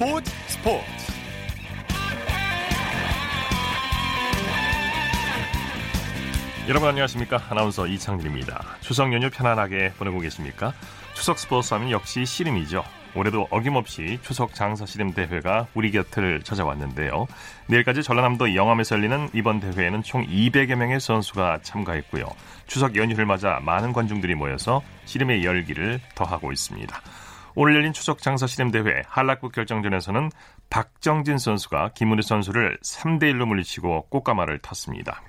스포츠 스포츠 여러분 안녕하십니까 아나운서 이창진입니다 추석 연휴 편안하게 보내고 계십니까 추석 스포츠 하면 역시 씨름이죠 올해도 어김없이 추석 장사 씨름 대회가 우리 곁을 찾아왔는데요. 내일까지 전라남도 영암에서 열리는 이번 대회에는 총 200여 명의 선수가 참가했고요. 추석 연휴를 맞아 많은 관중들이 모여서 씨름의 열기를 더하고 있습니다. 오늘 열린 추석 장사 씨름 대회 한락국 결정전에서는 박정진 선수가 김은희 선수를 3대 1로 물리치고 꽃가마를 탔습니다.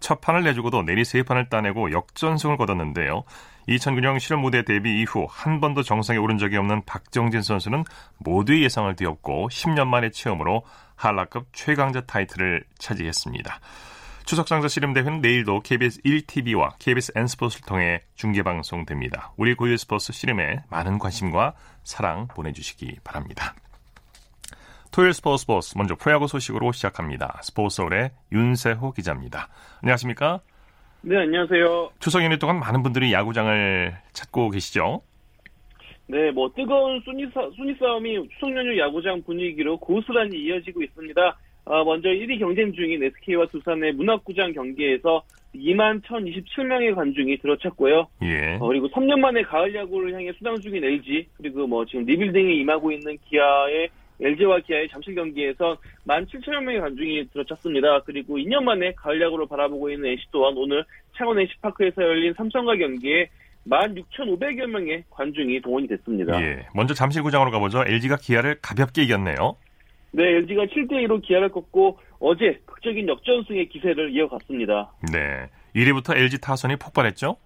첫 판을 내주고도 내리 세 판을 따내고 역전승을 거뒀는데요. 2009년 실험 무대 데뷔 이후 한 번도 정상에 오른 적이 없는 박정진 선수는 모두의 예상을 뒤엎고 10년 만의 체험으로 한라급 최강자 타이틀을 차지했습니다. 추석장사 씨름대회는 내일도 KBS 1TV와 KBS N스포츠를 통해 중계방송됩니다. 우리 고유 스포츠 씨름에 많은 관심과 사랑 보내주시기 바랍니다. 토요일 스포츠 스포츠 먼저 프로야구 소식으로 시작합니다. 스포츠서울의 윤세호 기자입니다. 안녕하십니까? 네, 안녕하세요. 추석 연휴 동안 많은 분들이 야구장을 찾고 계시죠? 네, 뭐 뜨거운 순위, 사, 순위 싸움이 추석 연휴 야구장 분위기로 고스란히 이어지고 있습니다. 어, 먼저 1위 경쟁 중인 SK와 두산의 문학구장 경기에서 2만 1,027명의 관중이 들어찼고요. 예. 어, 그리고 3년 만에 가을 야구를 향해 수당 중인 LG, 그리고 뭐 지금 리빌딩에 임하고 있는 기아의 LG와 기아의 잠실 경기에서 17,000여 명의 관중이 들어찼습니다. 그리고 2년 만에 가을 야구를 바라보고 있는 NC 또한 오늘 창원 NC파크에서 열린 삼성과 경기에 16,500여 명의 관중이 동원이 됐습니다. 예. 먼저 잠실구장으로 가보죠. LG가 기아를 가볍게 이겼네요. 네, LG가 7대2로 기아를 꺾고 어제 극적인 역전승의 기세를 이어갔습니다. 네. 1회부터 LG 타선이 폭발했죠?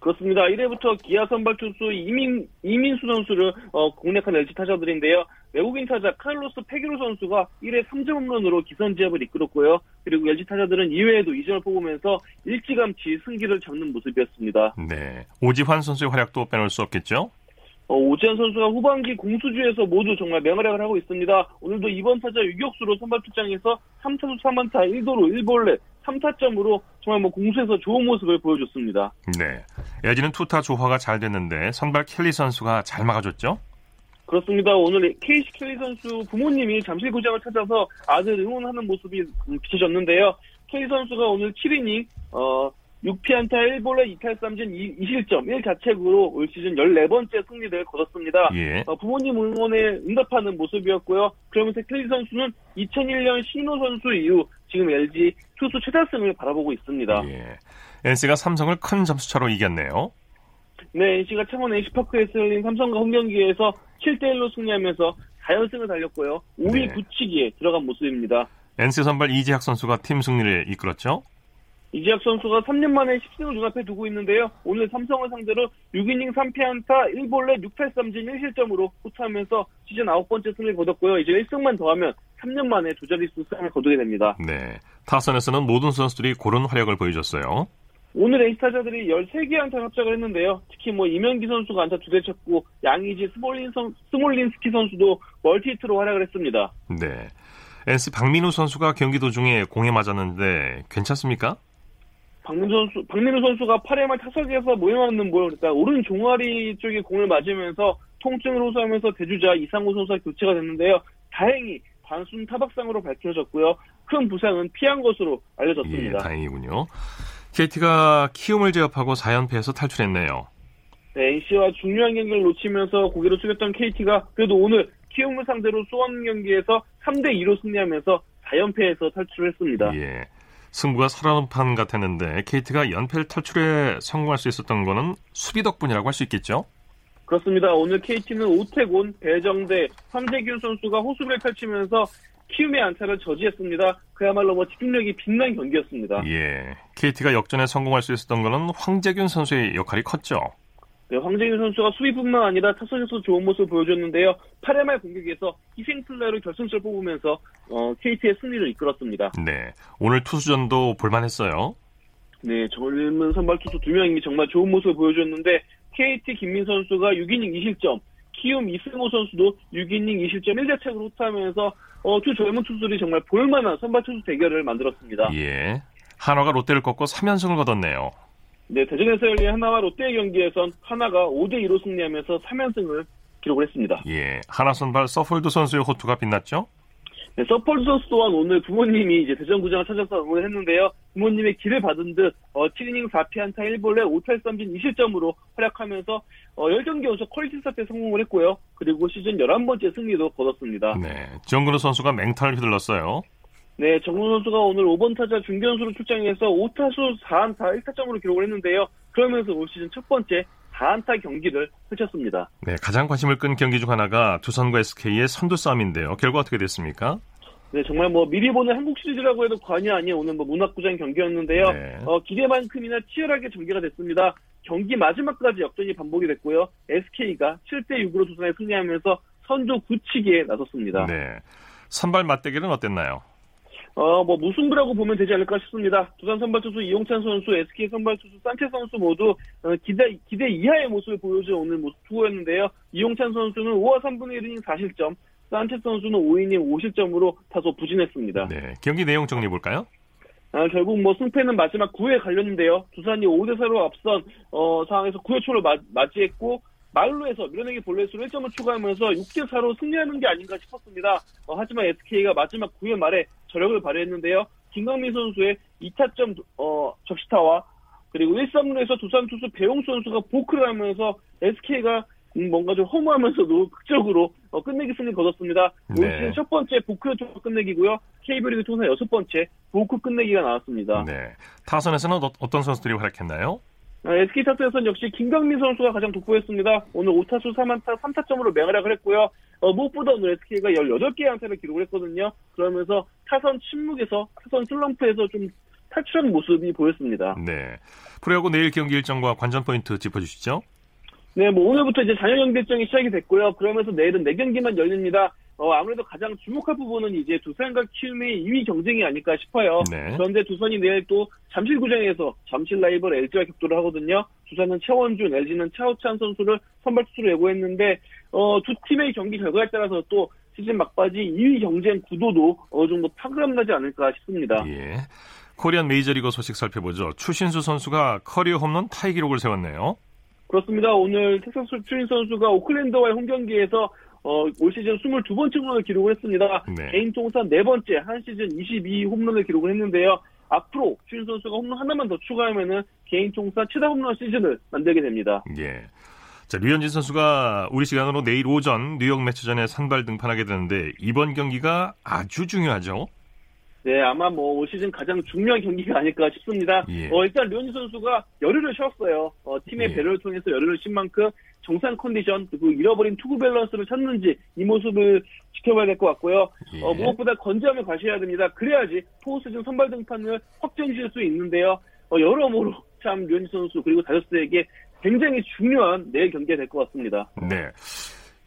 그렇습니다. 1회부터 기아 선발 투수 이민, 이민우 선수를 어, 공략한 LG 타자들인데요. 외국인 타자 카를로스 페게로 선수가 1회 3점 홈런으로 기선제압을 이끌었고요. 그리고 LG 타자들은 2회에도 2점을 뽑으면서 일찌감치 승기를 잡는 모습이었습니다. 네. 오지환 선수의 활약도 빼놓을 수 없겠죠? 어, 오지환 선수가 후반기 공수주에서 모두 정말 맹활약을 하고 있습니다. 오늘도 이번 타자 유격수로 선발 투장해서 3타수 3안타 1도로 1볼넷 3타점으로 정말 뭐 공수에서 좋은 모습을 보여줬습니다. 네. LG는 투타 조화가 잘 됐는데 선발 켈리 선수가 잘 막아줬죠? 그렇습니다. 오늘 KC 켈리 선수 부모님이 잠실구장을 찾아서 아들 응원하는 모습이 비춰졌는데요. 켈리 선수가 오늘 7이닝 어, 6피안타 1볼넷 2탈3진 2실점 1자책으로 올 시즌 14번째 승리를 거뒀습니다. 예. 어, 부모님 응원에 응답하는 모습이었고요. 그러면서 켈리 선수는 2001년 신호 선수 이후 지금 LG 투수 최다승을 바라보고 있습니다. 예. NC가 삼성을 큰 점수차로 이겼네요. 네, NC가 창원 NC파크에서 열린 삼성과 홈경기에서 7대1로 승리하면서 4연승을 달렸고요. 5위 네. 붙이기에 들어간 모습입니다. NC 선발 이재학 선수가 팀 승리를 이끌었죠? 이재학 선수가 3년 만에 10승을 눈앞에 두고 있는데요. 오늘 삼성을 상대로 6이닝 3피안타 1볼넷 6탈3진 1실점으로 호투하면서 시즌 9번째 승리를 거뒀고요. 이제 1승만 더하면 3년 만에 두 자릿수 승을 거두게 됩니다. 네. 타선에서는 모든 선수들이 고른 활약을 보여줬어요. 오늘 NC 타자들이 13개 안타 합작을 했는데요. 특히 뭐 이명기 선수가 안타 두 개 쳤고 양의지 스몰린 선, 스몰린스키 선수도 멀티히트로 활약을 했습니다. 네. NC 박민우 선수가 경기 도중에 공에 맞았는데 괜찮습니까? 박민우 선수, 박민우 선수가 8회 말 타석에서 모여맞는 볼, 그러니까 오른 종아리 쪽에 공을 맞으면서 통증을 호소하면서 대주자 이상호 선수가 교체가 됐는데요. 다행히 단순 타박상으로 밝혀졌고요. 큰 부상은 피한 것으로 예, 알려졌습니다. 다행이군요. KT가 키움을 제압하고 4연패에서 탈출했네요. 네, NC와 중요한 경기를 놓치면서 고개를 숙였던 KT가 그래도 오늘 키움을 상대로 수원 경기에서 3대 2로 승리하면서 4연패에서 탈출했습니다. 예. 승부가 살아난 판 같았는데 KT가 연패 탈출에 성공할 수 있었던 거는 수비 덕분이라고 할 수 있겠죠? 그렇습니다. 오늘 KT는 오태곤, 배정대, 함재균 선수가 호수비를 펼치면서 키움의 안타를 저지했습니다. 그야말로 뭐 집중력이 빛난 경기였습니다. 예. KT가 역전에 성공할 수 있었던 거는 황재균 선수의 역할이 컸죠. 네, 황재균 선수가 수비뿐만 아니라 타선에서 좋은 모습을 보여줬는데요. 8회 말 공격에서 희생 플레이로 결승점을 뽑으면서 어, KT의 승리를 이끌었습니다. 네. 오늘 투수전도 볼만했어요. 네, 젊은 선발 투수 두 명이 정말 좋은 모습을 보여줬는데 KT 김민 선수가 6이닝 2실점, 키움 이승호 선수도 6이닝 2실점 1자책으로 후퇴하면서 어, 두 젊은 투수들이 정말 볼만한 선발 투수 대결을 만들었습니다. 예. 한화가 롯데를 꺾고 3연승을 거뒀네요. 네, 대전에서 열린 하나와 롯데의 경기에선 하나가 5대2로 승리하면서 3연승을 기록을 했습니다. 예, 하나 선발 서폴드 선수의 호투가 빛났죠? 네, 서폴드 선수 또한 오늘 부모님이 이제 대전구장을 찾아서 응원했는데요. 부모님의 기를 받은 듯 어, 7이닝 4피안타 1볼넷 5탈삼진 2실점으로 활약하면서 어, 10경기 연속 퀄리티 스타트에 성공을 했고요. 그리고 시즌 11번째 승리도 거뒀습니다. 네, 정근우 선수가 맹타를 휘둘렀어요. 네, 정근우 선수가 오늘 5번 타자 중견수로 출장해서 5타수 4안타 1타점으로 기록을 했는데요. 그러면서 올 시즌 첫 번째 4안타 경기를 펼쳤습니다. 네, 가장 관심을 끈 경기 중 하나가 두산과 SK의 선두 싸움인데요. 결과 어떻게 됐습니까? 네, 정말 뭐 미리 보는 한국 시리즈라고 해도 과언이 아닌 오늘 뭐 문학구장 경기였는데요. 네. 어, 기대만큼이나 치열하게 전개가 됐습니다. 경기 마지막까지 역전이 반복이 됐고요. SK가 7대 6으로 두산에 승리하면서 선두 굳히기에 나섰습니다. 네, 선발 맞대결은 어땠나요? 어, 뭐 무승부라고 보면 되지 않을까 싶습니다. 두산 선발 투수 이용찬 선수, SK 선발 투수 산체 선수 모두 어, 기대 기대 이하의 모습을 보여준 오늘 모습 투구였는데요. 이용찬 선수는 5와 3분의 1이닝 4실점, 산체 선수는 5이닝 5실점으로 다소 부진했습니다. 네, 경기 내용 정리해 볼까요? 아, 결국 뭐 승패는 마지막 9회 갈렸는데요. 두산이 5대 4로 앞선 어, 상황에서 9회 초를 맞, 맞이했고 말로에서 밀어내기 볼넷으로 1점을 추가하면서 6대 4로 승리하는 게 아닌가 싶었습니다. 어, 하지만 SK가 마지막 9회 말에 저력을 발휘했는데요. 김강민 선수의 2타점 어, 적시타와 그리고 1, 3루에서 두산 투수 배용수 선수가 보크를 하면서 SK가 음, 뭔가 좀 허무하면서도 극적으로 어, 끝내기 승리 거뒀습니다. 네. 올 시즌 첫 번째 보크 투수 끝내기고요. KB리그 통산 여섯 번째 보크 끝내기가 나왔습니다. 네, 타선에서는 어, 어떤 선수들이 활약했나요? 아, SK 타선에서는 역시 김강민 선수가 가장 돋보였습니다. 오늘 5타수 3안타 3타점으로 맹활약을 했고요. 어, 무엇보다 오늘 SK가 18개의 안타를 기록을 했거든요. 그러면서 타선 침묵에서 타선 슬럼프에서 좀 탈출한 모습이 보였습니다. 네, 프로야구 내일 경기 일정과 관전 포인트 짚어주시죠. 네, 뭐 오늘부터 이제 잔여 경기 일정이 시작이 됐고요. 그러면서 내일은 4경기만 열립니다. 어, 아무래도 가장 주목할 부분은 이제 두산과 키움의 2위 경쟁이 아닐까 싶어요. 네. 그런데 두산이 내일 또 잠실구장에서 잠실 라이벌 LG와 격돌을 하거든요. 두산은 최원준, LG는 차우찬 선수를 선발 투수로 예고했는데 어, 두 팀의 경기 결과에 따라서 또 시즌 막바지 2위 경쟁 구도도 어느 정도 파급력나지 않을까 싶습니다. 예. 코리안 메이저리그 소식 살펴보죠. 추신수 선수가 커리어 홈런 타이 기록을 세웠네요. 그렇습니다. 오늘 텍사스 추신수 선수가 오클랜드와의 홈 경기에서 어, 올 시즌 22번째 홈런을 기록을 했습니다. 네. 개인 통산 네 번째 한 시즌 22 홈런을 기록을 했는데요. 앞으로 추신수 선수가 홈런 하나만 더 추가하면은 개인 통산 최다 홈런 시즌을 만들게 됩니다. 예. 자, 류현진 선수가 우리 시간으로 내일 오전 뉴욕 메츠전에 선발 등판하게 되는데 이번 경기가 아주 중요하죠. 네, 아마 뭐 올 시즌 가장 중요한 경기가 아닐까 싶습니다. 예. 어, 일단 류현진 선수가 열흘을 쉬었어요. 어, 팀의 예. 배려를 통해서 열흘을 쉰 만큼 정상 컨디션 그리고 잃어버린 투구 밸런스를 찾는지 이 모습을 지켜봐야 될 것 같고요. 예. 어, 무엇보다 건재함을 과시해야 됩니다. 그래야지 포스트시즌 선발 등판을 확정지을 수 있는데요. 어, 여러모로 참 류현진 선수 그리고 다저스에게 굉장히 중요한 내일 경기가 될 것 같습니다. 네.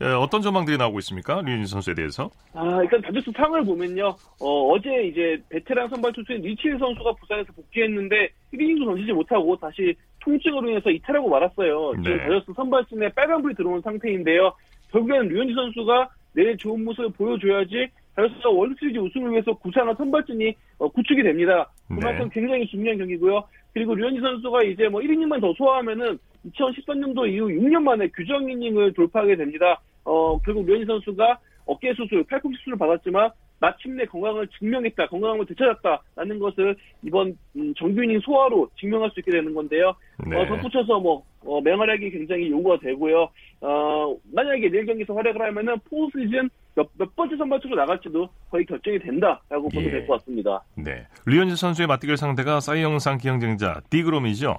어, 어떤 전망들이 나오고 있습니까? 류현진 선수에 대해서? 아, 일단 다저스 상황을 보면요. 어, 제 이제 베테랑 선발 투수인 리치 힐 선수가 부상해서 복귀했는데 1이닝도 던지지 못하고 다시 통증으로 인해서 이탈하고 말았어요. 지금 네. 다저스 선발진에 빨간불이 들어온 상태인데요. 결국에는 류현진 선수가 내일 좋은 모습을 보여줘야지 다저스가 월드시리즈 우승을 위해서 구상한 선발진이 어, 구축이 됩니다. 그만큼 네. 굉장히 중요한 경기고요. 그리고 류현진 선수가 이제 뭐 1이닝만 더 소화하면은 2013년도 이후 6년 만에 규정 이닝을 돌파하게 됩니다. 어, 결국 류현진 선수가 어깨 수술, 팔꿈치 수술을 받았지만 마침내 건강을 증명했다, 건강함을 되찾았다라는 것을 이번 음, 정규 이닝 소화로 증명할 수 있게 되는 건데요. 네. 어, 덧붙여서 뭐 어, 맹활약이 굉장히 요구가 되고요. 어, 만약에 내일 경기에서 활약을 하면은 포스트시즌 몇, 몇 번째 선발 투수로 나갈지도 거의 결정이 된다라고 보면 예. 될것 같습니다. 네. 류현진 선수의 맞대결 상대가 사이영상 경쟁자 디그롬이죠.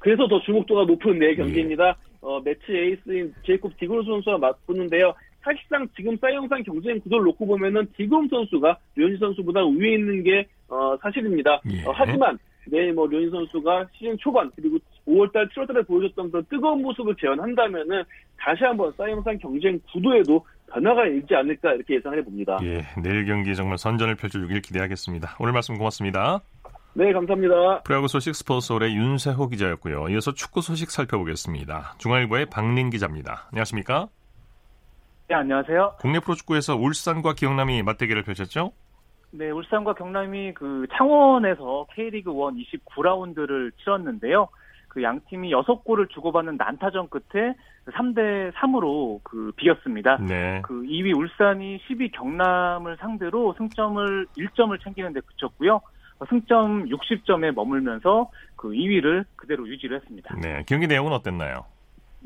그래서 더 주목도가 높은 내일 경기입니다. 어, 메츠 에이스인 제이콥 디그롬 선수와 맞붙는데요. 사실상 지금 사이영상 경쟁 구도를 놓고 보면은 디그롬 선수가 류현진 선수보다 우위에 있는 게 어, 사실입니다. 예. 어, 하지만 내일 뭐 류현진 선수가 시즌 초반 그리고 5월달, 7월달에 보여줬던 그 뜨거운 모습을 재현한다면은 다시 한번 사이영상 경쟁 구도에도 변화가 있지 않을까 이렇게 예상해 봅니다. 예. 내일 경기 정말 선전을 펼쳐주길 기대하겠습니다. 오늘 말씀 고맙습니다. 네, 감사합니다. 프로야구 소식 스포츠홀의 윤세호 기자였고요. 이어서 축구 소식 살펴보겠습니다. 중앙일보의 박린 기자입니다. 안녕하십니까? 네, 안녕하세요. 국내 프로축구에서 울산과 기영남이 맞대결을 펼쳤죠? 네, 울산과 경남이 그 창원에서 K리그 1 29라운드를 치렀는데요. 그 양 팀이 6골을 주고받는 난타전 끝에 3대 3으로 그 비겼습니다. 네. 그 2위 울산이 10위 경남을 상대로 승점을 1점을 챙기는 데 그쳤고요. 승점 60점에 머물면서 그 2위를 그대로 유지를 했습니다. 네. 경기 내용은 어땠나요?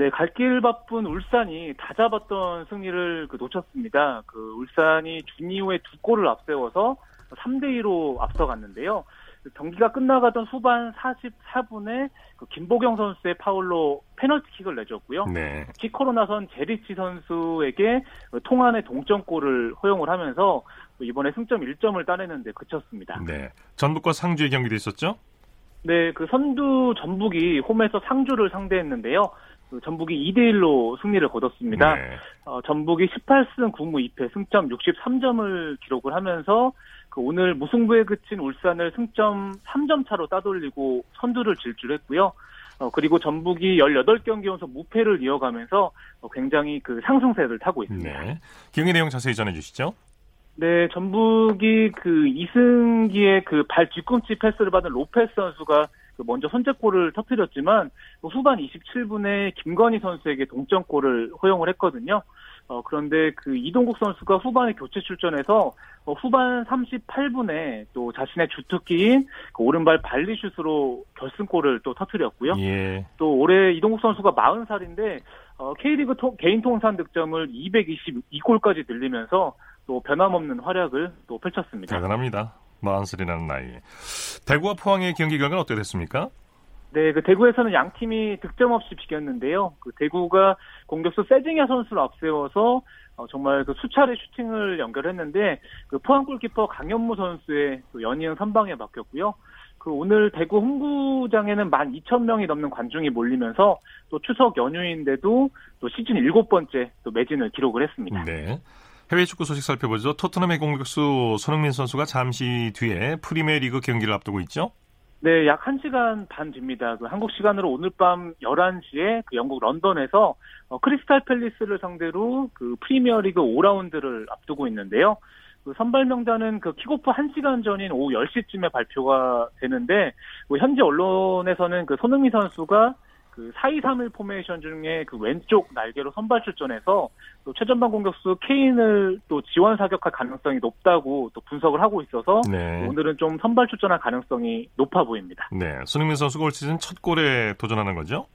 네, 갈 길 바쁜 울산이 다 잡았던 승리를 그 놓쳤습니다. 그 울산이 준 이후에 두 골을 앞세워서 3대 2로 앞서갔는데요. 경기가 끝나가던 후반 44분에 그 김보경 선수의 파울로 페널티킥을 내줬고요. 네. 키커로 나선 제리치 선수에게 통안의 동점골을 허용을 하면서 이번에 승점 1점을 따내는데 그쳤습니다. 네. 전북과 상주의 경기도 있었죠? 네, 그 선두 전북이 홈에서 상주를 상대했는데요. 그 전북이 2대1로 승리를 거뒀습니다. 네. 어, 전북이 18승 9무 2패 승점 63점을 기록을 하면서 그 오늘 무승부에 그친 울산을 승점 3점 차로 따돌리고 선두를 질주했고요. 어, 그리고 전북이 18경기 연속 무패를 이어가면서 어, 굉장히 그 상승세를 타고 있습니다. 네. 경기 내용 자세히 전해 주시죠. 네, 전북이 그 이승기의 그 발 뒤꿈치 패스를 받은 로페스 선수가 그 먼저 선제골을 터뜨렸지만 그 후반 27분에 김건희 선수에게 동점골을 허용을 했거든요. 어, 그런데 그 이동국 선수가 후반에 교체 출전해서 어, 후반 38분에 또 자신의 주특기인 그 오른발 발리슛으로 결승골을 또 터뜨렸고요. 예. 또 올해 이동국 선수가 40살인데 어, K리그 통, 개인 통산 득점을 222골까지 늘리면서 또 변함없는 활약을 또 펼쳤습니다. 대단합니다. 40살이라는 나이에. 대구와 포항의 경기 결과는 어떻게 됐습니까? 네, 그 대구에서는 양 팀이 득점 없이 비겼는데요. 그 대구가 공격수 세징야 선수를 앞세워서 어, 정말 그 수차례 슈팅을 연결했는데 그 포항 골키퍼 강현무 선수의 또 연이은 선방에 맡겼고요. 그 오늘 대구 홍구장에는 12,000명이 넘는 관중이 몰리면서 또 추석 연휴인데도 또 시즌 일곱 번째 또 매진을 기록을 했습니다. 네. 해외 축구 소식 살펴보죠. 토트넘의 공격수 손흥민 선수가 잠시 뒤에 프리미어리그 경기를 앞두고 있죠. 네, 약 1시간 반 뒤입니다. 그 한국 시간으로 오늘 밤 11시에 그 영국 런던에서 어, 크리스탈 팰리스를 상대로 그 프리미어리그 5라운드를 앞두고 있는데요. 그 선발 명단은 그 킥오프 1시간 전인 오후 10시쯤에 발표가 되는데 뭐 현지 언론에서는 그 손흥민 선수가 그 4-2-3-1 포메이션 중에 그 왼쪽 날개로 선발 출전해서 또 최전방 공격수 케인을 또 지원 사격할 가능성이 높다고 또 분석을 하고 있어서 네. 오늘은 좀 선발 출전할 가능성이 높아 보입니다. 네. 손흥민 선수가 올 시즌 첫 골에 도전하는 거죠?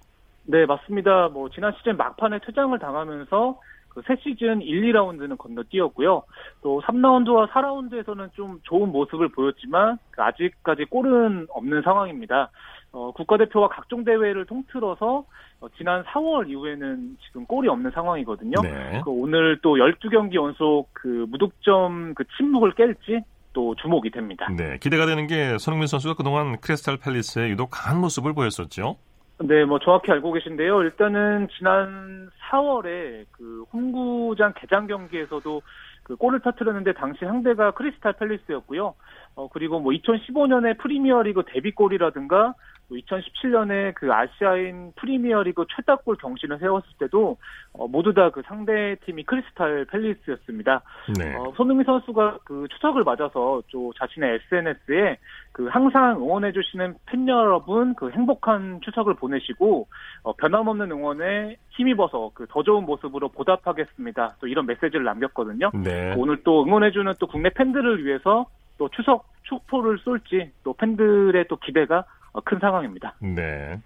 네, 맞습니다. 뭐 지난 시즌 막판에 퇴장을 당하면서 그 새 시즌 1, 2라운드는 건너뛰었고요. 또 3라운드와 4라운드에서는 좀 좋은 모습을 보였지만 그 아직까지 골은 없는 상황입니다. 어, 국가대표와 각종 대회를 통틀어서 어, 지난 4월 이후에는 지금 골이 없는 상황이거든요. 네. 그 오늘 또 12경기 연속 그 무득점 그 침묵을 깰지 또 주목이 됩니다. 네. 기대가 되는 게 손흥민 선수가 그동안 크리스탈 팰리스에 유독 강한 모습을 보였었죠. 네, 뭐 정확히 알고 계신데요. 일단은 지난 4월에 그 홍구장 개장 경기에서도 그 골을 터뜨렸는데 당시 상대가 크리스탈 팰리스였고요. 어 그리고 뭐 2015년에 프리미어리그 데뷔골이라든가 또 2017년에 그 아시아인 프리미어리그 최다골 경신을 세웠을 때도 어 모두 다 그 상대 팀이 크리스탈 팰리스였습니다. 네. 어, 손흥민 선수가 그 추석을 맞아서 또 자신의 SNS에 그 항상 응원해 주시는 팬 여러분 그 행복한 추석을 보내시고 어, 변함없는 응원에 힘입어서 그 더 좋은 모습으로 보답하겠습니다. 또 이런 메시지를 남겼거든요. 네. 오늘 또 응원해 주는 또 국내 팬들을 위해서 또 추석 축포를 쏠지 또 팬들의 또 기대가 어, 큰 상황입니다. 네.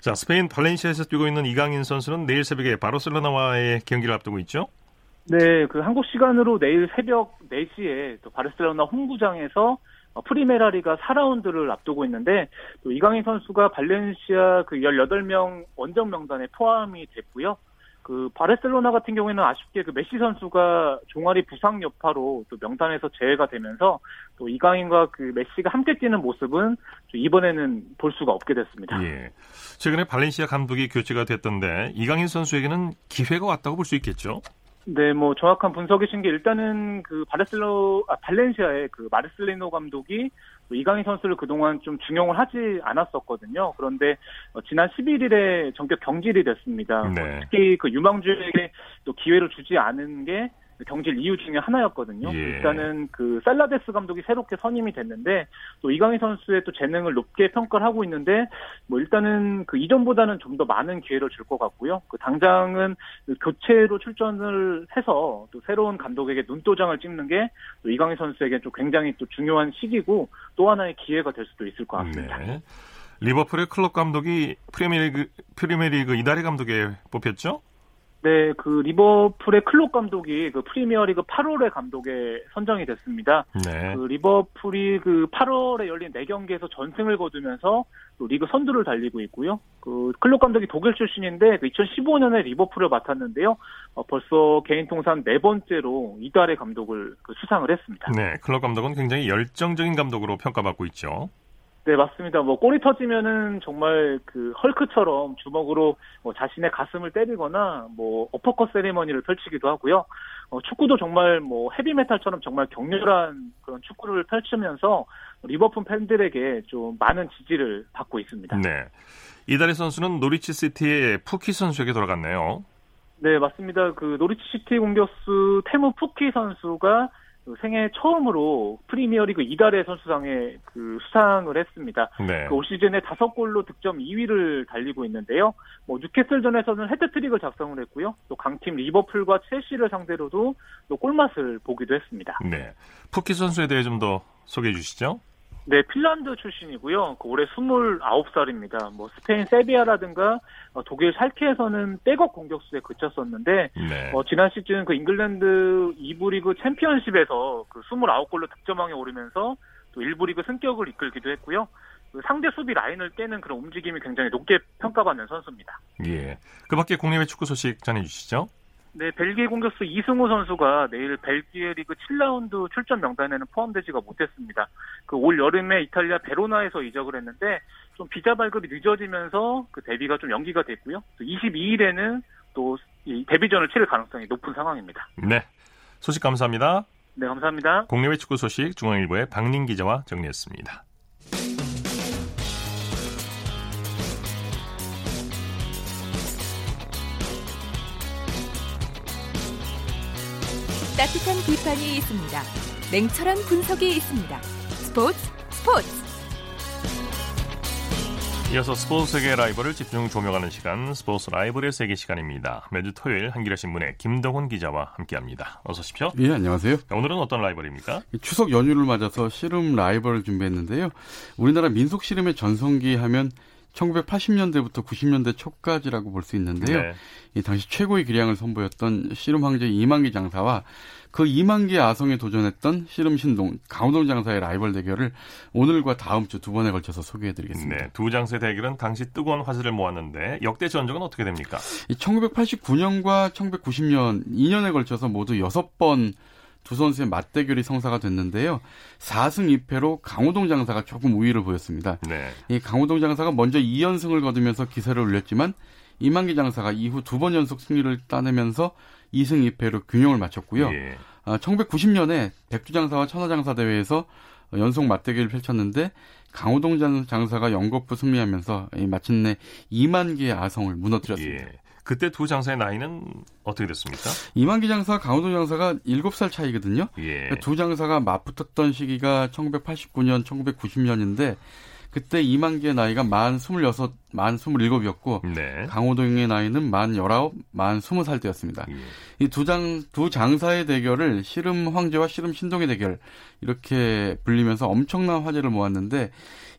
자, 스페인 발렌시아에서 뛰고 있는 이강인 선수는 내일 새벽에 바르셀로나와의 경기를 앞두고 있죠? 네, 그 한국 시간으로 내일 새벽 4시에 또 바르셀로나 홈구장에서 어, 프리메라리가 4라운드를 앞두고 있는데 또 이강인 선수가 발렌시아 그 18명 원정 명단에 포함이 됐고요. 그 바르셀로나 같은 경우에는 아쉽게 그 메시 선수가 종아리 부상 여파로 또 명단에서 제외가 되면서 또 이강인과 그 메시가 함께 뛰는 모습은 이번에는 볼 수가 없게 됐습니다. 예. 최근에 발렌시아 감독이 교체가 됐던데 이강인 선수에게는 기회가 왔다고 볼 수 있겠죠? 네, 뭐 정확한 분석이신 게 일단은 그 바르셀로 아, 발렌시아의 그 마르셀리노 감독이 이강인 선수를 그동안 좀 중용을 하지 않았었거든요. 그런데 어, 지난 11일에 전격 경질이 됐습니다. 네. 특히 그 유망주에게 또 기회를 주지 않은 게 경질 이유 중에 하나였거든요. 예. 일단은 그 살라데스 감독이 새롭게 선임이 됐는데 또 이강인 선수의 또 재능을 높게 평가를 하고 있는데 뭐 일단은 그 이전보다는 좀 더 많은 기회를 줄 것 같고요. 그 당장은 그 교체로 출전을 해서 또 새로운 감독에게 눈도장을 찍는 게 또 이강인 선수에게 좀 굉장히 또 중요한 시기고 또 하나의 기회가 될 수도 있을 것 같습니다. 네. 리버풀의 클롭 감독이 프리미어리그 프리미어리그 이달의 감독에 뽑혔죠? 네, 그 리버풀의 클롭 감독이 그 프리미어리그 8월의 감독에 선정이 됐습니다. 네. 그 리버풀이 그 8월에 열린 4경기에서 전승을 거두면서 또 리그 선두를 달리고 있고요. 그 클롭 감독이 독일 출신인데 그 2015년에 리버풀을 맡았는데요. 어, 벌써 개인 통산 네 번째로 이달의 감독을 그 수상을 했습니다. 네. 클롭 감독은 굉장히 열정적인 감독으로 평가받고 있죠. 네, 맞습니다. 뭐 골이 터지면은 정말 그 헐크처럼 주먹으로 뭐 자신의 가슴을 때리거나 뭐 어퍼컷 세리머니를 펼치기도 하고요. 어, 축구도 정말 뭐 헤비메탈처럼 정말 격렬한 그런 축구를 펼치면서 리버풀 팬들에게 좀 많은 지지를 받고 있습니다. 네. 이달의 선수는 노리치 시티의 푸키 선수에게 돌아갔네요. 네, 맞습니다. 그 노리치 시티 공격수 테무 푸키 선수가 그 생애 처음으로 프리미어리그 이달의 선수상에 그 수상을 했습니다. 네. 그 올 시즌에 다섯 골로 득점 2위를 달리고 있는데요. 뭐 뉴캐슬전에서는 해트트릭을 작성을 했고요. 또 강팀 리버풀과 첼시를 상대로도 또 골맛을 보기도 했습니다. 네. 푸키 선수에 대해 좀 더 소개해 주시죠. 네, 핀란드 출신이고요. 그 올해 29살입니다. 뭐 스페인 세비야라든가 어, 독일 샬케에서는 백업 공격수에 그쳤었는데 네. 어, 지난 시즌 그 잉글랜드 2부 리그 챔피언십에서 그 29골로 득점왕에 오르면서 또 1부 리그 승격을 이끌기도 했고요. 그 상대 수비 라인을 깨는 그런 움직임이 굉장히 높게 평가받는 선수입니다. 예. 그 밖에 국내외 축구 소식 전해 주시죠. 네, 벨기에 공격수 이승우 선수가 내일 벨기에 리그 7라운드 출전 명단에는 포함되지가 못했습니다. 그 올 여름에 이탈리아 베로나에서 이적을 했는데 좀 비자 발급이 늦어지면서 그 데뷔가 좀 연기가 됐고요. 22일에는 또이 데뷔전을 치를 가능성이 높은 상황입니다. 네. 소식 감사합니다. 네, 감사합니다. 국내외 축구 소식 중앙일보의 박민 기자와 정리했습니다. 따뜻한 비판이 있습니다. 냉철한 분석이 있습니다. 스포츠 스포츠 이어서 스포츠 세계 라이벌을 집중 조명하는 시간 스포츠 라이벌의 세계 시간입니다. 매주 토요일 한겨레 신문의 김동훈 기자와 함께합니다. 어서 오십시오. 예, 안녕하세요. 오늘은 어떤 라이벌입니까? 추석 연휴를 맞아서 씨름 라이벌을 준비했는데요. 우리나라 민속 씨름의 전성기 하면 1980년대부터 90년대 초까지라고 볼 수 있는데요. 네. 이 당시 최고의 기량을 선보였던 씨름 황제 이만기 장사와 그 이만기 아성에 도전했던 씨름 신동 강호동 장사의 라이벌 대결을 오늘과 다음 주 두 번에 걸쳐서 소개해드리겠습니다. 네, 두 장세 대결은 당시 뜨거운 화제를 모았는데 역대 전적은 어떻게 됩니까? 이 1989년과 1990년 2년에 걸쳐서 모두 6번 두 선수의 맞대결이 성사가 됐는데요. 4승 2패로 강호동 장사가 조금 우위를 보였습니다. 네. 이 강호동 장사가 먼저 2연승을 거두면서 기세를 올렸지만 이만기 장사가 이후 두 번 연속 승리를 따내면서 2승 2패로 균형을 맞췄고요. 예. 아, 1990년에 백두 장사와 천하 장사 대회에서 연속 맞대결을 펼쳤는데 강호동 장- 장사가 연거푸 승리하면서 이 마침내 2만 개의 아성을 무너뜨렸습니다. 예. 그때 두 장사의 나이는 어떻게 됐습니까? 이만기 장사와 강호동 장사가 7살 차이거든요. 예. 두 장사가 맞붙었던 시기가 1989년, 1990년인데 그때 이만기의 나이가 만 26, 만 27이었고 네. 강호동의 나이는 만 19, 만 20살 때였습니다. 예. 이두 장, 두 장사의 대결을 씨름 황제와 씨름 신동의 대결 이렇게 불리면서 엄청난 화제를 모았는데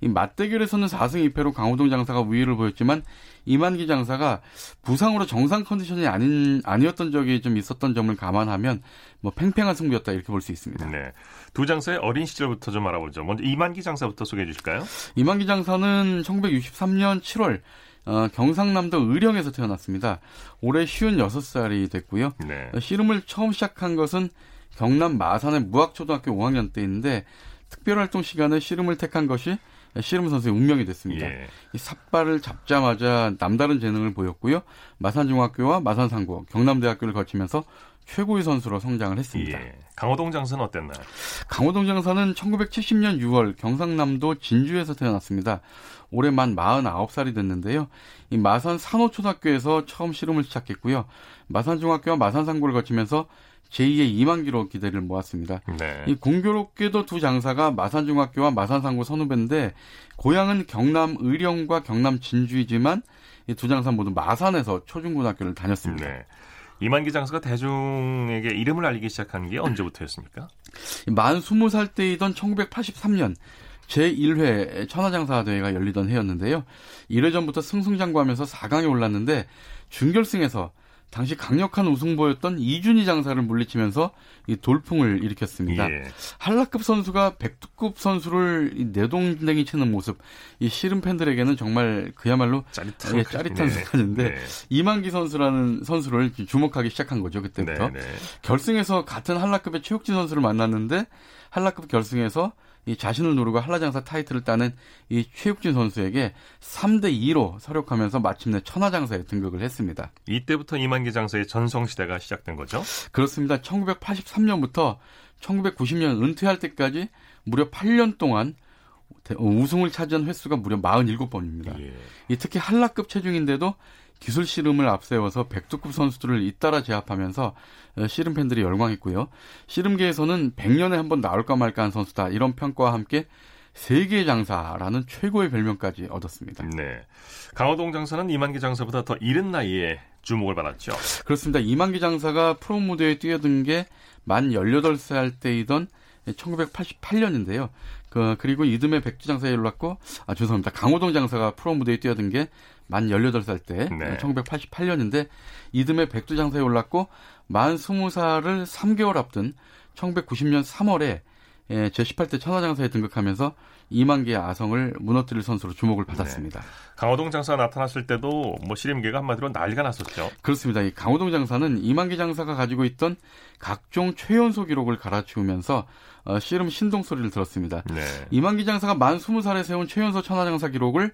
이 맞대결에서는 4승 2패로 강호동 장사가 우위를 보였지만 이만기 장사가 부상으로 정상 컨디션이 아닌 아니었던 적이 좀 있었던 점을 감안하면 뭐 팽팽한 승부였다 이렇게 볼 수 있습니다. 네. 두 장사의 어린 시절부터 좀 알아보죠. 먼저 이만기 장사부터 소개해 주실까요? 이만기 장사는 1963년 7월 어, 경상남도 의령에서 태어났습니다. 올해 56살이 됐고요. 네. 씨름을 처음 시작한 것은 경남 마산의 무학초등학교 5학년 때인데 특별활동 시간에 씨름을 택한 것이 씨름 선수의 운명이 됐습니다. 예. 이 삿발을 잡자마자 남다른 재능을 보였고요. 마산중학교와 마산상고, 경남대학교를 거치면서 최고의 선수로 성장을 했습니다. 예. 강호동 장사는 어땠나요? 강호동 장사는 1970년 6월 경상남도 진주에서 태어났습니다. 올해 만 49살이 됐는데요. 이 마산 산호초등학교에서 처음 씨름을 시작했고요. 마산중학교와 마산상고를 거치면서 제2의 이만기로 기대를 모았습니다. 네. 이 공교롭게도 두 장사가 마산중학교와 마산상고 선후배인데 고향은 경남 의령과 경남 진주이지만 이 두 장사 모두 마산에서 초중고등학교를 다녔습니다. 네. 이만기 장사가 대중에게 이름을 알리기 시작한 게 언제부터였습니까? 만 20살 때이던 1983년 제1회 천하장사 대회가 열리던 해였는데요. 1회 전부터 승승장구하면서 4강에 올랐는데 준결승에서 당시 강력한 우승보였던 이준희 장사를 물리치면서 이 돌풍을 일으켰습니다. 예. 한라급 선수가 백두급 선수를 내동댕이 치는 모습, 이 씨름 팬들에게는 정말 그야말로 짜릿한, 예, 짜릿한 네. 순간인데 네. 이만기 선수라는 선수를 주목하기 시작한 거죠 그때부터. 네, 네. 결승에서 같은 한라급의 최욱진 선수를 만났는데 한라급 결승에서 이 자신을 누르고 한라장사 타이틀을 따는 이 최욱진 선수에게 3대 2로 서력하면서 마침내 천하장사에 등극을 했습니다. 이때부터 이만기 장사의 전성 시대가 시작된 거죠? 그렇습니다. 1983년부터 1990년 은퇴할 때까지 무려 8년 동안 우승을 차지한 횟수가 무려 47번입니다. 예. 이 특히 한라급 체중인데도 기술 씨름을 앞세워서 백두급 선수들을 잇따라 제압하면서 어, 씨름 팬들이 열광했고요. 씨름계에서는 100년에 한 번 나올까 말까 한 선수다. 이런 평가와 함께 세계 장사라는 최고의 별명까지 얻었습니다. 네. 강호동 장사는 이만기 장사보다 더 이른 나이에 주목을 받았죠. 그렇습니다. 이만기 장사가 프로 무대에 뛰어든 게 만 18살 때이던 1988년인데요. 그, 그리고 이듬해 백두 장사에 올랐고, 아, 죄송합니다. 강호동 장사가 프로 무대에 뛰어든 게 만 18살 때, 네. 1988년인데, 이듬해 백두 장사에 올랐고, 만 20살을 3개월 앞둔 1990년 3월에 예, 제18대 천하장사에 등극하면서 2만 개의 아성을 무너뜨릴 선수로 주목을 받았습니다. 네. 강호동 장사가 나타났을 때도 뭐 시림계가 한마디로 난리가 났었죠. 그렇습니다. 이 강호동 장사는 2만 개 장사가 가지고 있던 각종 최연소 기록을 갈아치우면서 어, 씨름 신동 소리를 들었습니다. 네. 이만기 장사가 만 20살에 세운 최연소 천하장사 기록을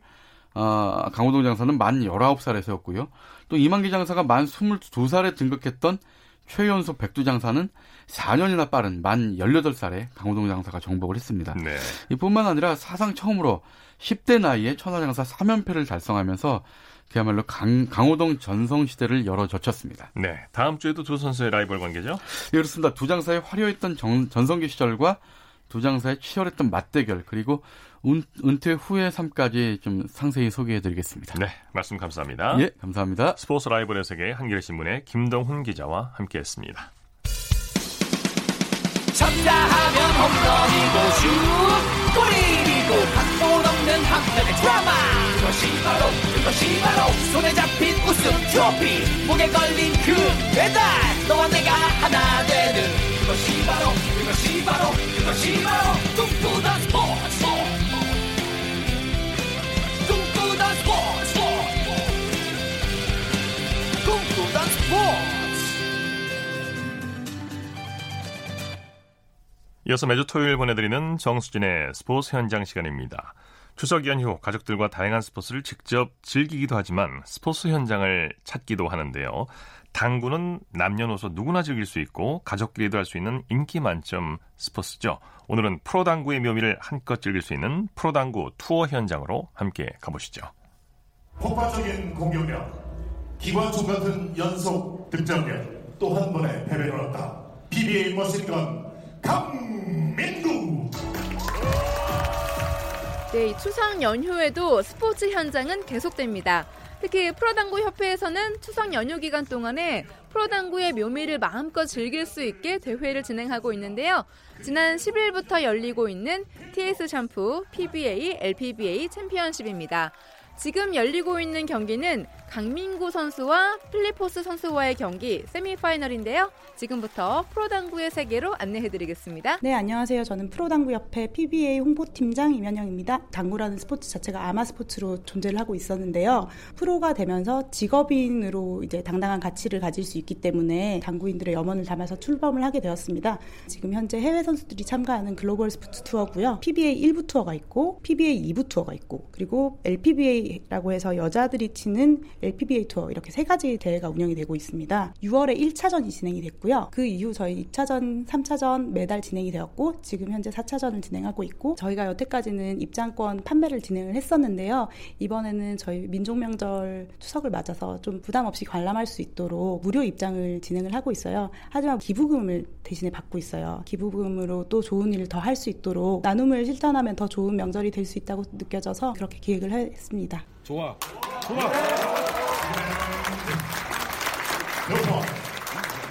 어, 강호동 장사는 만 19살에 세웠고요. 또 이만기 장사가 만 22살에 등극했던 최연소 백두 장사는 4년이나 빠른 만 18살에 강호동 장사가 정복을 했습니다. 네. 이뿐만 아니라 사상 처음으로 10대 나이에 천하장사 3연패를 달성하면서 그야말로 강, 강호동 전성 시대를 열어젖혔습니다. 네. 다음 주에도 두 선수의 라이벌 관계죠? 네, 그렇습니다. 두 장사의 화려했던 정, 전성기 시절과 두 장사의 치열했던 맞대결 그리고 은, 은퇴 후의 삶까지 좀 상세히 소개해드리겠습니다. 네, 말씀 감사합니다. 예, 감사합니다. 스포츠 라이벌의 세계 한겨레 신문의 김동훈 기자와 함께했습니다. 쳤다 하면 홈런이고 슛 골이고 각본 없는 한편의 드라마 그것이 바로 그것이 바로 손에 잡힌 우승 트로피 목에 걸린 그 배달 너와 내가 하나 되는 그것이 바로 그것이 바로 그것이 바로 꿈꾸던 스포츠 꿈꾸던 스포츠 꿈꾸던 스포츠 이어서 매주 토요일 보내드리는 정수진의 스포츠 현장 시간입니다. 추석 연휴 가족들과 다양한 스포츠를 직접 즐기기도 하지만 스포츠 현장을 찾기도 하는데요. 당구는 남녀노소 누구나 즐길 수 있고 가족끼리도 할 수 있는 인기 만점 스포츠죠. 오늘은 프로당구의 묘미를 한껏 즐길 수 있는 프로당구 투어 현장으로 함께 가보시죠. 폭발적인 공격력, 기관총 같은 연속 득점력, 또 한 번의 패배를 얻다. PBA 머신건 강민구. 네, 추석 연휴에도 스포츠 현장은 계속됩니다. 특히 프로당구 협회에서는 추석 연휴 기간 동안에 프로당구의 묘미를 마음껏 즐길 수 있게 대회를 진행하고 있는데요. 지난 10일부터 열리고 있는 TS 샴푸 PBA LPBA 챔피언십입니다. 지금 열리고 있는 경기는 강민구 선수와 필리포스 선수와의 경기 세미파이널인데요. 지금부터 프로당구의 세계로 안내해드리겠습니다. 네, 안녕하세요. 저는 프로당구협회 PBA 홍보팀장 임현영입니다. 당구라는 스포츠 자체가 아마 스포츠로 존재를 하고 있었는데요. 프로가 되면서 직업인으로 이제 당당한 가치를 가질 수 있기 때문에 당구인들의 염원을 담아서 출범을 하게 되었습니다. 지금 현재 해외 선수들이 참가하는 글로벌 스포츠 투어고요. PBA 1부 투어가 있고 PBA 2부 투어가 있고 그리고 LPBA LPBA라고 해서 여자들이 치는 LPBA 투어 이렇게 세 가지 대회가 운영이 되고 있습니다. 6월에 1차전이 진행이 됐고요. 그 이후 저희 2차전, 3차전 매달 진행이 되었고 지금 현재 4차전을 진행하고 있고 저희가 여태까지는 입장권 판매를 진행을 했었는데요. 이번에는 저희 민족명절 추석을 맞아서 좀 부담 없이 관람할 수 있도록 무료 입장을 진행을 하고 있어요. 하지만 기부금을 대신에 받고 있어요. 기부금으로 또 좋은 일을 더 할 수 있도록 나눔을 실천하면 더 좋은 명절이 될 수 있다고 느껴져서 그렇게 기획을 했습니다. 좋아. 좋아.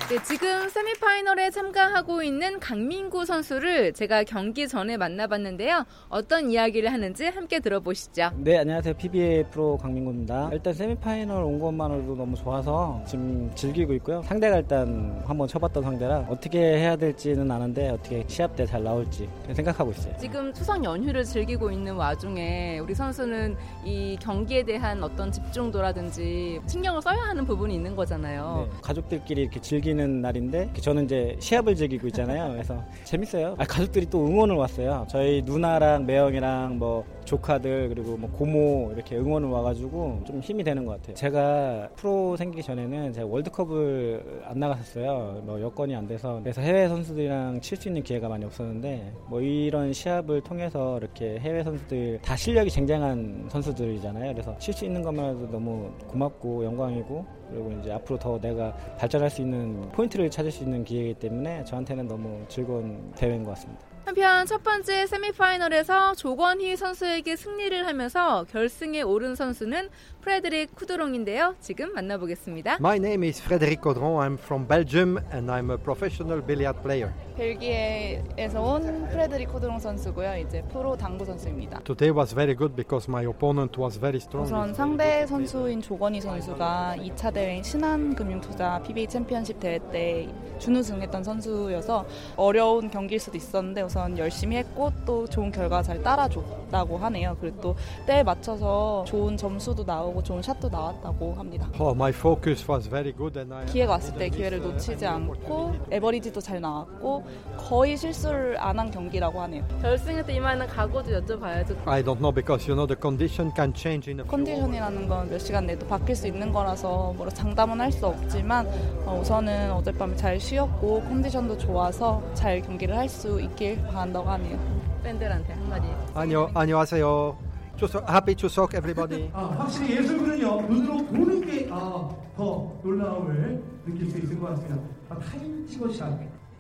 네, 지금 세미파이널에 참가하고 있는 강민구 선수를 제가 경기 전에 만나봤는데요. 어떤 이야기를 하는지 함께 들어보시죠. 네, 안녕하세요. PBA 프로 강민구입니다. 일단 세미파이널 온 것만으로도 너무 좋아서 지금 즐기고 있고요. 상대가 일단 한번 쳐봤던 상대라 어떻게 해야 될지는 아는데 어떻게 시합 때 잘 나올지 생각하고 있어요. 지금 추석 연휴를 즐기고 있는 와중에 우리 선수는 이 경기에 대한 어떤 집중도라든지 신경을 써야 하는 부분이 있는 거잖아요. 네, 가족들끼리 이렇게 즐기는 날인데 저는 이제 시합을 즐기고 있잖아요. 그래서 재밌어요. 아, 가족들이 또 응원을 왔어요. 저희 누나랑 매형이랑 뭐 조카들 그리고 뭐 고모 이렇게 응원을 와가지고 좀 힘이 되는 것 같아요. 제가 프로 생기기 전에는 제가 월드컵을 안 나갔었어요. 뭐 여건이 안 돼서 그래서 해외 선수들이랑 칠 수 있는 기회가 많이 없었는데 뭐 이런 시합을 통해서 이렇게 해외 선수들 다 실력이 쟁쟁한 선수들이잖아요. 그래서 칠 수 있는 것만으로도 너무 고맙고 영광이고 그리고 이제 앞으로 더 내가 발전할 수 있는 포인트를 찾을 수 있는 기회이기 때문에 저한테는 너무 즐거운 대회인 것 같습니다. 한편 첫 번째 세미파이널에서 조건희 선수에게 승리를 하면서 결승에 오른 선수는 프레드릭 쿠드롱인데요. 지금 만나보겠습니다. My name is Frédéric Caudron. I'm from Belgium and I'm a professional billiard player. 벨기에에서 온 프레드릭 쿠드롱 선수고요. 이제 프로 당구 선수입니다. Today was very good because my opponent was very strong. 우선 상대 선수인 조건희 선수가 2차 대회인 신한금융투자 PBA 챔피언십 대회 때 준우승했던 선수여서 어려운 경기일 수도 있었는데 우선 열심히 했고 또 좋은 결과 잘 따라줬다고 하네요. 그리고 또 때에 맞춰서 좋은 점수도 나오고 좋은 샷도 나왔다고 합니다. Oh, my focus was very good and I 기회가 왔을 때 기회를 놓치지 않고 에버리지도 잘 나왔고 거의 실수를 안 한 경기라고 하네요. 결승에 때 임하는 각오도 여쭤봐야죠. I don't know because you know the condition can change in a 컨디션이라는 건 몇 시간 내도 바뀔 수 있는 거라서 뭐라 장담은 할 수 없지만 어, 우선은 어젯밤에 잘 쉬었고 컨디션도 좋아서 잘 경기를 할 수 있길 바란다고 하네요. 팬들한테 한마디. 안녕, 안녕하세요. 추석, happy 추석 everybody. 아, 확실히 예술군은요 눈으로 보는 게더 아, 놀라움을 느낄 수 있을 것 같습니다. 아, 타임 치고샷.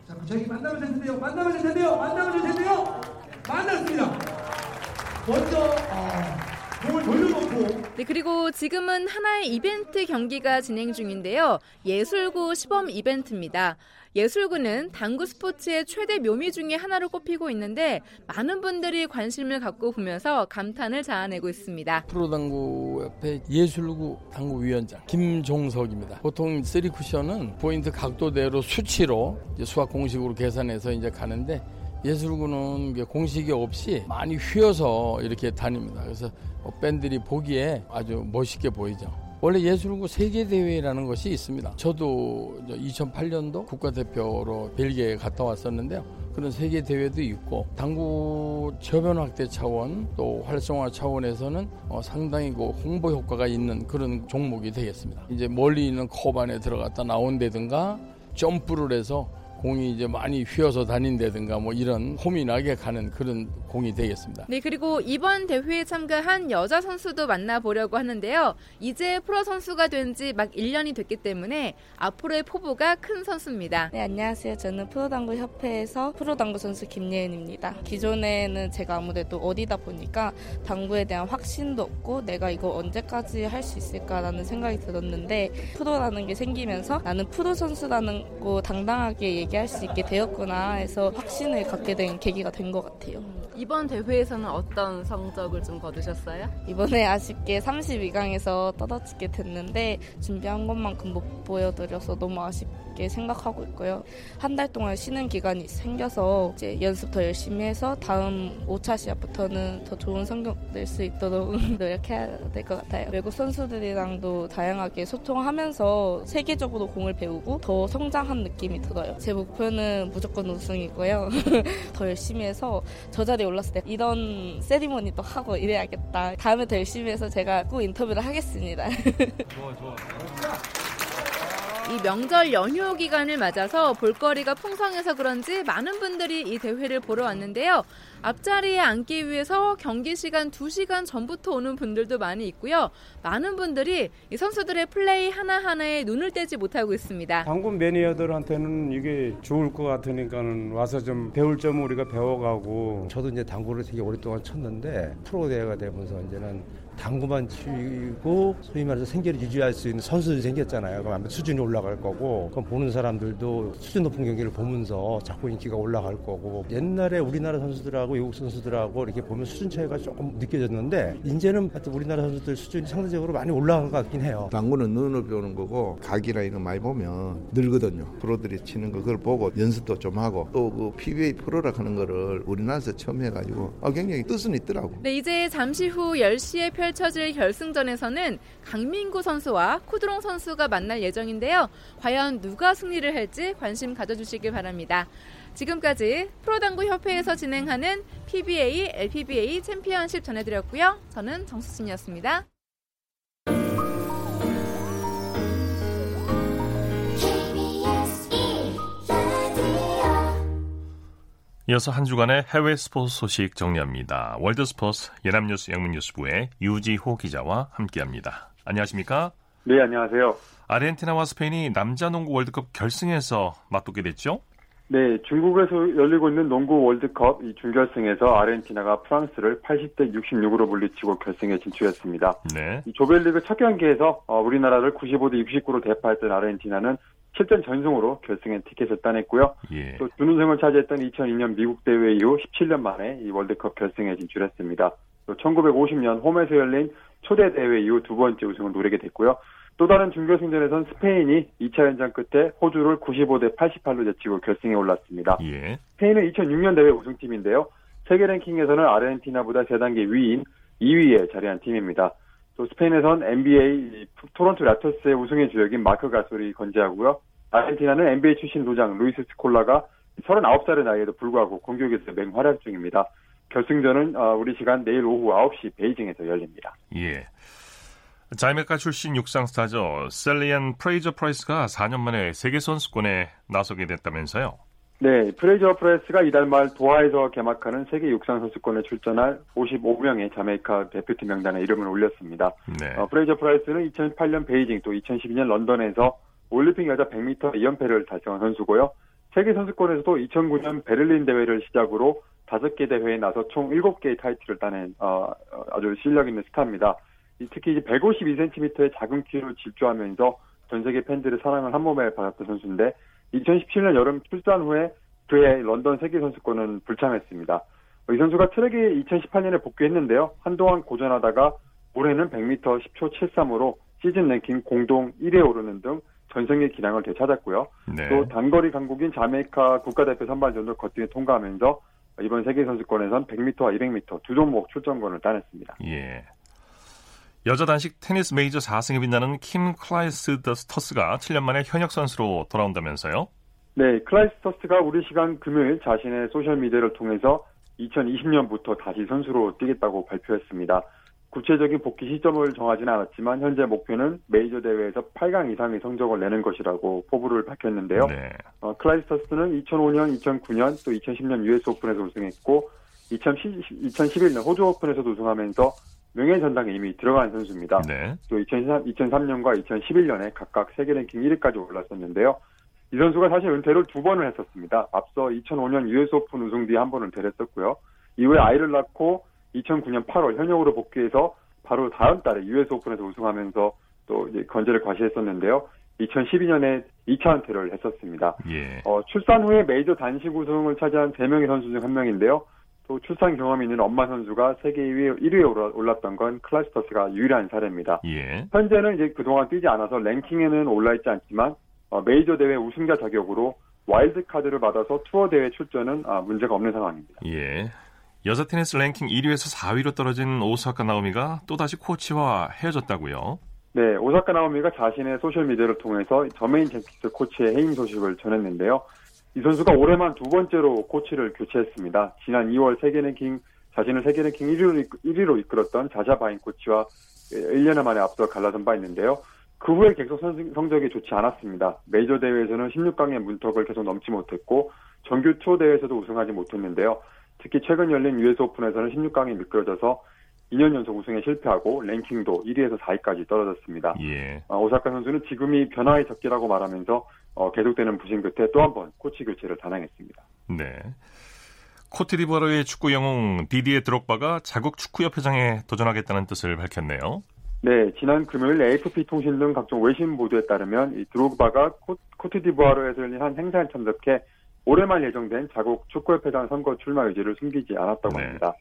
자, 저희 만나면 될 텐데요. 만나면 될 텐데요. 만나면 될 텐데요. 만났습니다. 먼저 어, 공을 돌려놓고 네, 그리고 지금은 하나의 이벤트 경기가 진행 중인데요. 예술구 시범 이벤트입니다. 예술구는 당구 스포츠의 최대 묘미 중에 하나로 꼽히고 있는데 많은 분들이 관심을 갖고 보면서 감탄을 자아내고 있습니다. 프로당구 협회 예술구 당구위원장 김종석입니다. 보통 쓰리 쿠션은 포인트 각도대로 수치로 수학 공식으로 계산해서 이제 가는데 예술구는 공식이 없이 많이 휘어서 이렇게 다닙니다. 그래서 팬들이 보기에 아주 멋있게 보이죠. 원래 예술구 세계대회라는 것이 있습니다. 저도 2008년도 국가대표로 벨기에 갔다 왔었는데요. 그런 세계대회도 있고 당구 저변 확대 차원 또 활성화 차원에서는 어, 상당히 그 홍보 효과가 있는 그런 종목이 되겠습니다. 이제 멀리 있는 컵 안에 들어갔다 나온다든가 점프를 해서 공이 이제 많이 휘어서 다닌다든가 뭐 이런 홈이 나게 가는 그런 공이 되겠습니다. 네, 그리고 이번 대회에 참가한 여자 선수도 만나보려고 하는데요. 이제 프로 선수가 된 지 막 1년이 됐기 때문에 앞으로의 포부가 큰 선수입니다. 네, 안녕하세요. 저는 프로당구 협회에서 프로당구 선수 김예은입니다. 기존에는 제가 아무래도 어디다 보니까 당구에 대한 확신도 없고 내가 이거 언제까지 할 수 있을까라는 생각이 들었는데 프로라는 게 생기면서 나는 프로 선수라는 거 당당하게 얘기 할 수 있게 되었구나 해서 확신을 갖게 된 계기가 된 것 같아요. 이번 대회에서는 어떤 성적을 좀 거두셨어요? 이번에 아쉽게 32강에서 떨어지게 됐는데 준비한 것만큼 못 보여드려서 너무 아쉽게 생각하고 있고요. 한 달 동안 쉬는 기간이 생겨서 이제 연습 더 열심히 해서 다음 5차 시합부터는 더 좋은 성적 낼 수 있도록 노력해야 될 것 같아요. 외국 선수들이랑도 다양하게 소통하면서 세계적으로 공을 배우고 더 성장한 느낌이 들어요. 제 목표는 무조건 우승이고요. 더 열심히 해서 저 자리에 올랐을 때 이런 세리머니도 하고 이래야겠다. 다음에 더 열심히 해서 제가 꼭 인터뷰를 하겠습니다. 좋아, 좋아. 이 명절 연휴 기간을 맞아서 볼거리가 풍성해서 그런지 많은 분들이 이 대회를 보러 왔는데요. 앞자리에 앉기 위해서 경기 시간 2시간 전부터 오는 분들도 많이 있고요. 많은 분들이 이 선수들의 플레이 하나하나에 눈을 떼지 못하고 있습니다. 당구 매니아들한테는 이게 좋을 것 같으니까는 와서 좀 배울 점을 우리가 배워가고 저도 이제 당구를 되게 오랫동안 쳤는데 프로 대회가 되면서 이제는 당구만 치고 소위 말해서 생계를 유지할 수 있는 선수들이 생겼잖아요. 그럼 아마 수준이 올라갈 거고 그럼 보는 사람들도 수준 높은 경기를 보면서 자꾸 인기가 올라갈 거고 옛날에 우리나라 선수들하고 외국 선수들하고 이렇게 보면 수준 차이가 조금 느껴졌는데 이제는 하여튼 우리나라 선수들 수준이 상대적으로 많이 올라간 것 같긴 해요. 당구는 눈으로 배우는 거고 각이나 이런 많이 보면 늘거든요. 프로들이 치는 거 그걸 보고 연습도 좀 하고 또 그 PBA 프로라 하는 거를 우리나라에서 처음 해가지고 아, 굉장히 뜻은 있더라고. 네, 이제 잠시 후 10시에 펼 쳐질 결승전에서는 강민구 선수와 쿠드롱 선수가 만날 예정인데요. 과연 누가 승리를 할지 관심 가져주시길 바랍니다. 지금까지 프로당구 협회에서 진행하는 PBA, LPBA 챔피언십 전해드렸고요. 저는 정수진이었습니다. 이어서 한 주간의 해외 스포츠 소식 정리합니다. 월드 스포츠 연합뉴스 영문뉴스부의 유지호 기자와 함께합니다. 안녕하십니까? 네, 안녕하세요. 아르헨티나와 스페인이 남자 농구 월드컵 결승에서 맞붙게 됐죠? 네, 중국에서 열리고 있는 농구 월드컵 이 준결승에서 아르헨티나가 프랑스를 80대 66으로 물리치고 결승에 진출했습니다. 네. 이 조별리그 첫 경기에서 어, 우리나라를 95대 69로 대파했던 아르헨티나는 7전 전승으로 결승에 티켓을 따냈고요. 예. 또 준우승을 차지했던 2002년 미국 대회 이후 17년 만에 이 월드컵 결승에 진출했습니다. 또 1950년 홈에서 열린 초대 대회 이후 두 번째 우승을 노리게 됐고요. 또 다른 준결승전에선 스페인이 2차 연장 끝에 호주를 95대 88로 제치고 결승에 올랐습니다. 예. 스페인은 2006년 대회 우승팀인데요. 세계 랭킹에서는 아르헨티나보다 3단계 위인 2위에 자리한 팀입니다. 또 스페인에선 NBA 토론토 랩터스의 우승의 주역인 마크 가솔이 건재하고요. 아르헨티나는 NBA 출신 노장 루이스 스콜라가 39살의 나이에도 불구하고 공격에서 맹활약 중입니다. 결승전은 우리 시간 내일 오후 9시 베이징에서 열립니다. 예. 자메이카 출신 육상 스타죠. 셸리 앤 프레이저 프라이스가 4년 만에 세계 선수권에 나서게 됐다면서요? 네, 프레이저 프라이스가 이달 말 도하에서 개막하는 세계 육상 선수권에 출전할 55명의 자메이카 대표팀 명단에 이름을 올렸습니다. 네. 어, 프레이저 프라이스는 2008년 베이징 또 2012년 런던에서 올림픽 여자 100m 2연패를 달성한 선수고요. 세계 선수권에서도 2009년 베를린 대회를 시작으로 5개 대회에 나서 총 7개의 타이틀을 따낸 어, 아주 실력 있는 스타입니다. 특히 이제 152cm의 작은 키로 질주하면서 전 세계 팬들의 사랑을 한 몸에 받았던 선수인데 2017년 여름 출산 후에 그의 런던 세계 선수권은 불참했습니다. 이 선수가 트랙에 2018년에 복귀했는데요. 한동안 고전하다가 올해는 100m 10초 73으로 시즌 랭킹 공동 1위에 오르는 등 전성의 기량을 되찾았고요. 네. 또 단거리 강국인 자메이카 국가대표 선발전을 거뜬히 통과하면서 이번 세계 선수권에선 100m와 200m 두 종목 출전권을 따냈습니다. 예. 여자 단식 테니스 메이저 4승에 빛나는 킴 클라이스터스가 7년 만에 현역 선수로 돌아온다면서요? 네, 클라이스터스가 우리 시간 금요일 자신의 소셜미디어를 통해서 2020년부터 다시 선수로 뛰겠다고 발표했습니다. 구체적인 복귀 시점을 정하지는 않았지만 현재 목표는 메이저 대회에서 8강 이상의 성적을 내는 것이라고 포부를 밝혔는데요. 네. 어, 클라이스터스는 2005년, 2009년 또 2010년 US 오픈에서 우승했고 2010, 2011년 호주 오픈에서도 우승하면서 명예 전당에 이미 들어간 선수입니다. 네. 또 2003, 2003년과 2011년에 각각 세계 랭킹 1위까지 올랐었는데요. 이 선수가 사실 은퇴를 두 번을 했었습니다. 앞서 2005년 US 오픈 우승 뒤에 한 번 은퇴를 했었고요. 이후에 아이를 낳고 2009년 8월 현역으로 복귀해서 바로 다음 달에 US 오픈에서 우승하면서 또 이제 건재를 과시했었는데요. 2012년에 2차 은퇴를 했었습니다. 예. 어, 출산 후에 메이저 단식 우승을 차지한 3명의 선수 중 한 명인데요. 또 출산 경험이 있는 엄마 선수가 세계 1위에, 1위에 올랐던 건 클라이스터스가 유일한 사례입니다. 예. 현재는 이제 그동안 뛰지 않아서 랭킹에는 올라있지 않지만 어, 메이저 대회 우승자 자격으로 와일드 카드를 받아서 투어 대회 출전은 아, 문제가 없는 상황입니다. 예. 여자 테니스 랭킹 1위에서 4위로 떨어진 오사카 나오미가 또다시 코치와 헤어졌다고요? 네, 오사카 나오미가 자신의 소셜 미디어를 통해서 저메인 젠킨스 코치의 해임 소식을 전했는데요. 이 선수가 올해만 두 번째로 코치를 교체했습니다. 지난 2월 세계 랭킹 자신을 세계 랭킹 1위로, 1위로 이끌었던 자샤 바인 코치와 1년여 만에 앞서 갈라선 바 있는데요. 그 후에 계속 성적이 좋지 않았습니다. 메이저 대회에서는 16강의 문턱을 계속 넘지 못했고 정규 투어 대회에서도 우승하지 못했는데요. 특히 최근 열린 US 오픈에서는 16강이 미끄러져서 2년 연속 우승에 실패하고 랭킹도 1위에서 4위까지 떨어졌습니다. 예. 어, 오사카 선수는 지금이 변화의 적기라고 말하면서 어, 계속되는 부심 끝에 또 한 번 코치 교체를 단행했습니다. 네. 코트디부아르의 축구 영웅 디디에 드록바가 자국 축구협 회장에 도전하겠다는 뜻을 밝혔네요. 네, 지난 금요일 AFP 통신 등 각종 외신 보도에 따르면 이 드록바가 코, 코트디부아르에서 열린 한 행사에 참석해 올해 말 예정된 자국 축구협 회장 선거 출마 의지를 숨기지 않았다고 네. 합니다.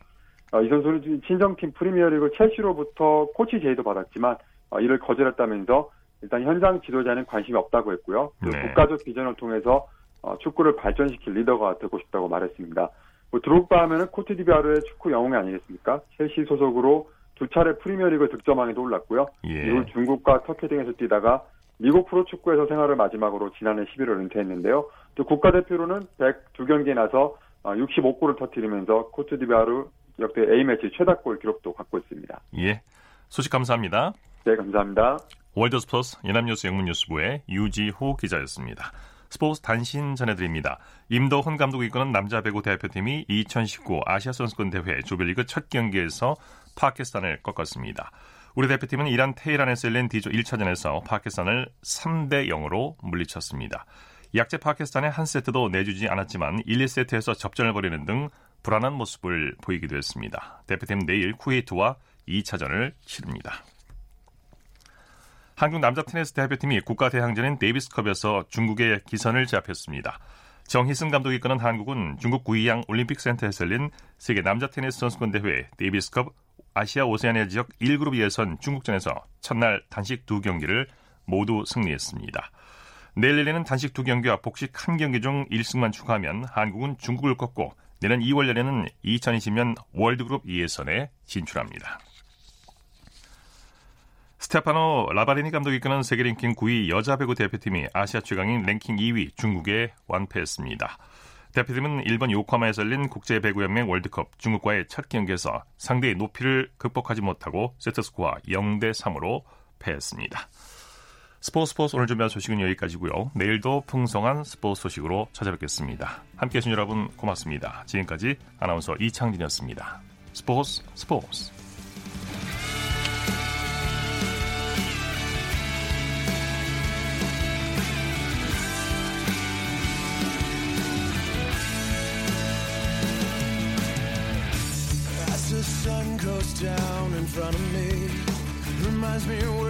어, 이 선수는 친정팀 프리미어리그 첼시로부터 코치 제의도 받았지만 어, 이를 거절했다면서 일단 현장 지도자는 관심이 없다고 했고요. 네. 국가적 비전을 통해서 어, 축구를 발전시킬 리더가 되고 싶다고 말했습니다. 뭐 드록바 하면은 코트디비아르의 축구 영웅이 아니겠습니까? 첼시 소속으로 두 차례 프리미어리그 득점왕에도 올랐고요. 예. 이후 중국과 터키 등에서 뛰다가 미국 프로축구에서 생활을 마지막으로 지난해 11월 은퇴했는데요. 또 국가대표로는 102경기에 나서 65골을 어, 터뜨리면서 코트디비아르 역대 A매치 최다골 기록도 갖고 있습니다. 예. 소식 감사합니다. 네, 감사합니다. 월드스포스 연합뉴스 영문뉴스부의 유지호 기자였습니다. 스포츠 단신 전해드립니다. 임도훈 감독이 이끄는 남자 배구 대표팀이 2019 아시아 선수권 대회 조별리그 첫 경기에서 파키스탄을 꺾었습니다. 우리 대표팀은 이란 테헤란에서 열린 D조 1차전에서 파키스탄을 3대 0으로 물리쳤습니다. 약체 파키스탄에 한 세트도 내주지 않았지만 1, 2세트에서 접전을 벌이는 등 불안한 모습을 보이기도 했습니다. 대표팀 내일 쿠웨이트와 2차전을 치릅니다. 한국 남자 테니스 대표팀이 국가 대항전인 데이비스컵에서 중국에 기선을 제압했습니다. 정희성 감독이 이끄는 한국은 중국 구이양 올림픽 센터에서 열린 세계 남자 테니스 선수권 대회 데이비스컵 아시아 오세아니아 지역 1그룹 예선 중국전에서 첫날 단식 두 경기를 모두 승리했습니다. 내일 열리는 단식 두 경기와 복식 한 경기 중 1승만 추가하면 한국은 중국을 꺾고 내년 2월 열리는 2020년 월드그룹 예선에 진출합니다. 스테파노 라바리니 감독이 이끄는 세계 랭킹 9위 여자 배구 대표팀이 아시아 최강인 랭킹 2위 중국에 완패했습니다. 대표팀은 일본 요코하마에서 열린 국제배구연맹 월드컵 중국과의 첫 경기에서 상대의 높이를 극복하지 못하고 세트스코어 0대 3으로 패했습니다. 스포츠 스포츠 오늘 준비한 소식은 여기까지고요. 내일도 풍성한 스포츠 소식으로 찾아뵙겠습니다. 함께해 주신 여러분 고맙습니다. 지금까지 아나운서 이창진이었습니다. 스포츠 스포츠 reminds me